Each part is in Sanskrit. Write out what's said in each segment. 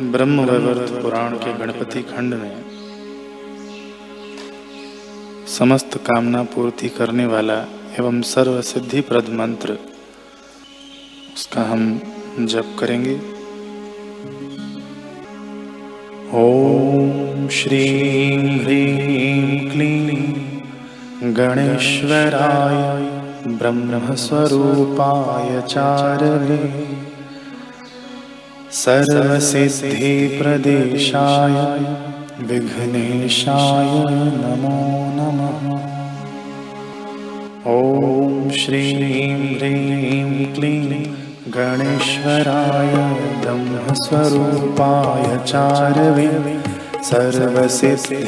ब्रह्म वैवर्त पुराण के गणपति खंड में समस्त कामना पूर्ति करने वाला एवं सर्व सिद्धि प्रद मंत्र उसका हम जप करेंगे। ओम श्री ह्रीं क्लीं गणेश्वराय ब्रह्मस्वरूपाय चारवे सर्वसिद्धिप्रदेशाय विघ्नेशाय नमो नमः। ॐ श्रीं ह्रीं क्लीं गणेश्वराय ब्रह्मस्वरूपाय चारवे सर्वसिद्धिप्रदेशाय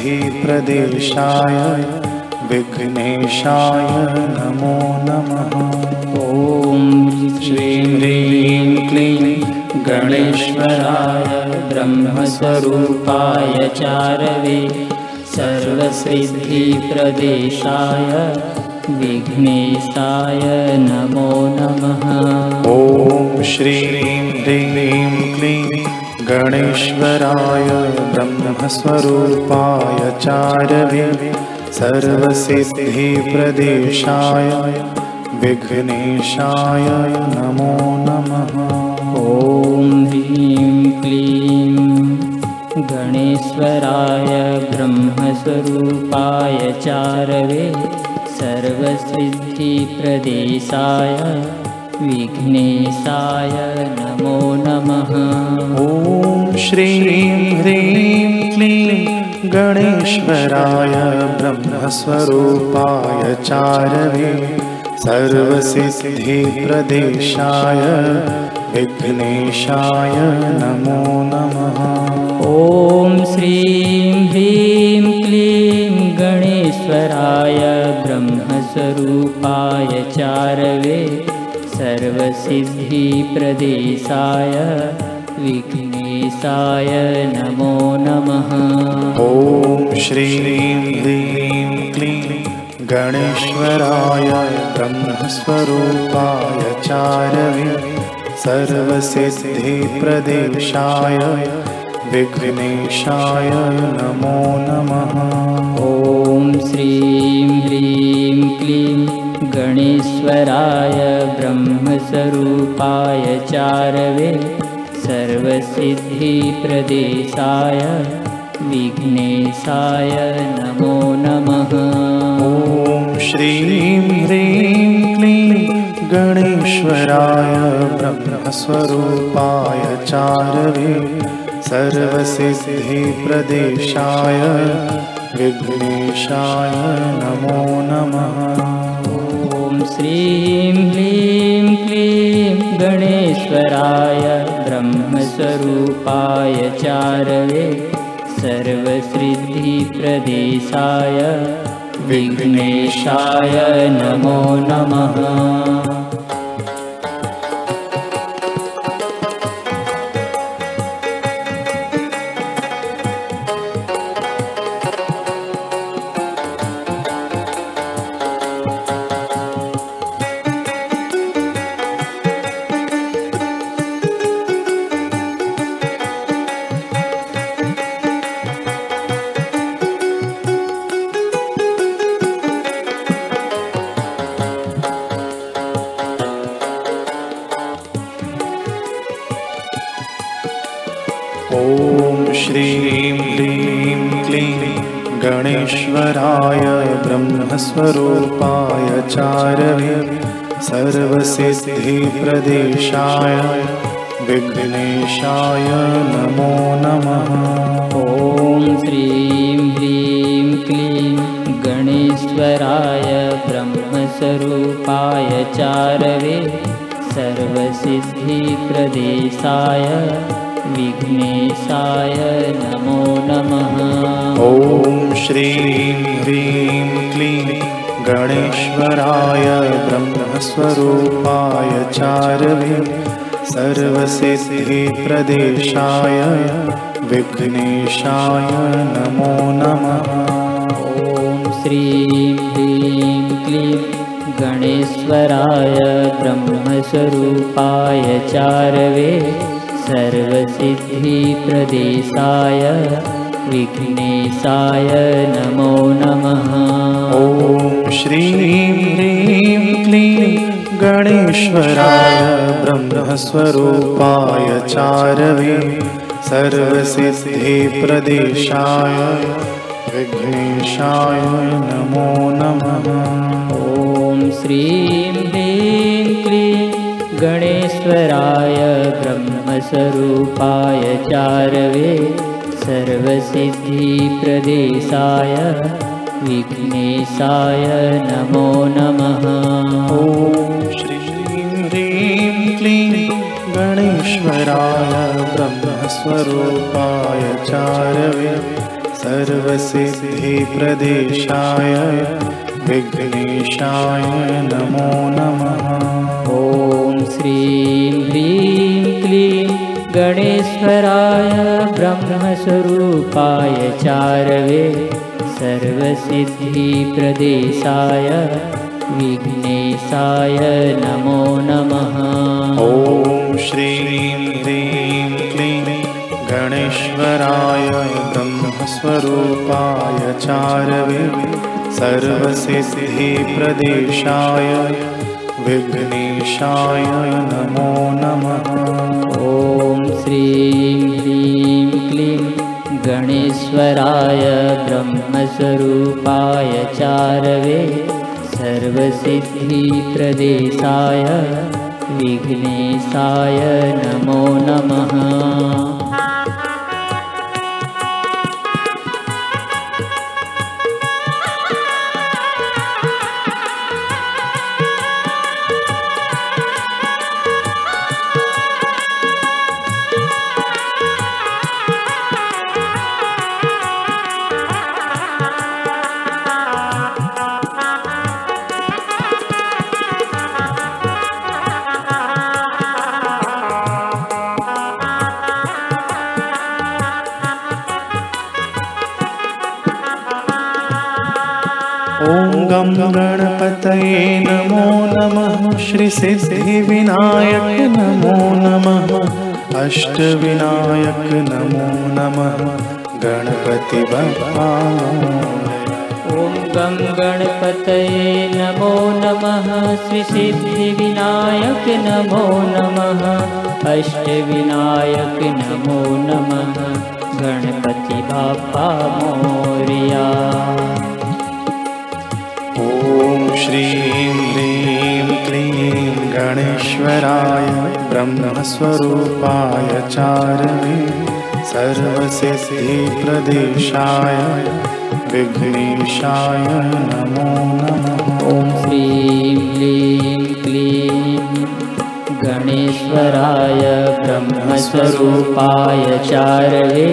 विघ्नेशाय नमो नमः। ॐ श्रीं ह्रीं क्लीं गणेश्वराय ब्रह्मस्वरूपाय चारवे सर्वसिद्धिप्रदेशाय विघ्नेशाय नमो नमः। ॐ श्रीं ह्रीं क्लीं गणेश्वराय ब्रह्मस्वरूपाय चारवे सर्वसिद्धिप्रदेशाय विघ्नेशाय नमो नमः क्लीं गणेश्वराय ब्रह्मस्वरूपाय चारवे सर्वसिद्धिप्रदेशाय विघ्नेशाय नमो नमः। ॐ श्रीं ह्रीं क्लीं गणेश्वराय ब्रह्मस्वरूपाय चारवे सर्वसिद्धिप्रदेशाय विघ्नेशाय नमो नमः। ॐ श्रीं ह्रीं क्लीं गणेश्वराय ब्रह्मस्वरूपाय चारवे सर्वसिद्धिप्रदेशाय विघ्नेशाय नमो नमः। ॐ श्रीं ह्रीं क्लीं गणेश्वराय ब्रह्मस्वरूपाय चारवे सर्वसिद्धिप्रदेशाय विघ्नेशाय नमो नमः। ॐ श्रीं ह्रीं क्लीं गणेश्वराय ब्रह्मस्वरूपाय चारवे सर्वसिद्धिप्रदेशाय विघ्नेशाय नमो नमः। ॐ श्रीं ह्रीं क्लीं गणेश्वराय ब्रह्मस्वरूपाय चारवे सर्वसिद्धिप्रदेशाय विघ्नेशाय नमो नमः। ॐ श्रीं ह्रीं क्लीं गणेश्वराय ब्रह्मस्वरूपाय चारवे सर्वसिद्धिप्रदेशाय विघ्नेशाय नमो नमः गणेश्वराय ब्रह्मस्वरूपाय चारवे सर्वसिद्धिप्रदेशाय विघ्नेशाय नमो नमः। ॐ श्रीं ह्रीं क्लीं गणेश्वराय ब्रह्मस्वरूपाय चारवे सर्वसिद्धिप्रदेशाय विघ्नेशाय नमो नमः। ॐ श्रीं ह्रीं क्लीं गणेश्वराय ब्रह्मस्वरूपाय चारवे सर्वसिद्धिप्रदेशाय विघ्नेशाय नमो नमः। ॐ श्रीं ह्रीं क्लीं गणेश्वराय ब्रह्मस्वरूपाय चारवे सर्वसिद्धिप्रदेशाय विघ्नेशाय नमो नमः। ॐ श्रीं ह्रीं क्लीं गणेश्वराय ब्रह्मस्वरूपाय चारवे सर्वसिद्धिप्रदेशाय विघ्नेशाय नमो नमः। ॐ श्रीं ह्रीं क्लीं गणेश्वराय ब्रह्मस्वरूपाय चारवे सर्वसिद्धिप्रदेशाय विघ्नेशाय नमो नमः। ॐ श्रीं ह्रीं क्लीं गणेश्वराय ब्रह्मस्वरूपाय चारवे सर्वसिद्धिप्रदेशाय विघ्नेशाय नमो नमः। ॐ श्रीं ह्रीं गणेश्वराय ब्रह्मस्वरूपाय चारवे सर्वसिद्धिप्रदेशाय विघ्नेशाय नमो नमः। ॐ श्रीं ह्रीं क्लीं गणेश्वराय ब्रह्मस्वरूपाय चारवे सर्वसिद्धिप्रदेशाय विघ्नेशाय नमो नमः। ॐ श्रीं ह्रीं क्लीं गणेश्वराय ब्रह्मस्वरूपाय चारवे सर्वसिद्धिप्रदेशाय विघ्नेशाय नमो नमः ॐ गं गणपतये नमो नमः। श्रीसिद्धिविनायक नमो नमः। अष्टविनायक नमो नमः। गणपति बप्पा। ॐ गं गणपतये नमो नमः। श्रीसिद्धिविनायक नमो नमः। अष्टविनायक नमो नमः। गणपति बाप्पा मोर्या श्रीं ह्रीं क्लीं गणेश्वराय ब्रह्मस्वरूपाय चारणे सर्वसिद्धिप्रदेशाय विघ्नेशाय नमो नमः। ॐ श्रीं ह्रीं क्लीं गणेश्वराय ब्रह्मस्वरूपाय चारवे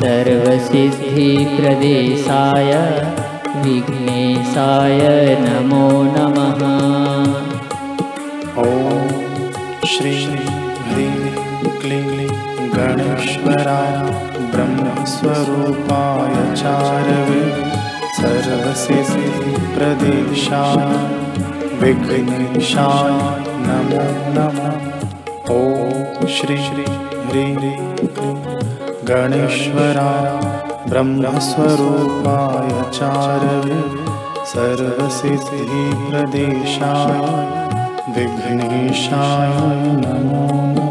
सर्वसिद्धिप्रदेशाय विघ्नेशाय नमो नमः। ॐ श्रीं ह्रीं क्लीं गणेश्वराय ब्रह्मस्वरूपाय चारवे सर्वसिद्धिप्रदेशाय विघ्नेशाय नमो नमः। ॐ श्री ह्रीं क्लीं गणेश्वराय ब्रह्मस्वरूपाय चारवे सर्वसिद्धिप्रदेशाय विघ्नेशाय नमो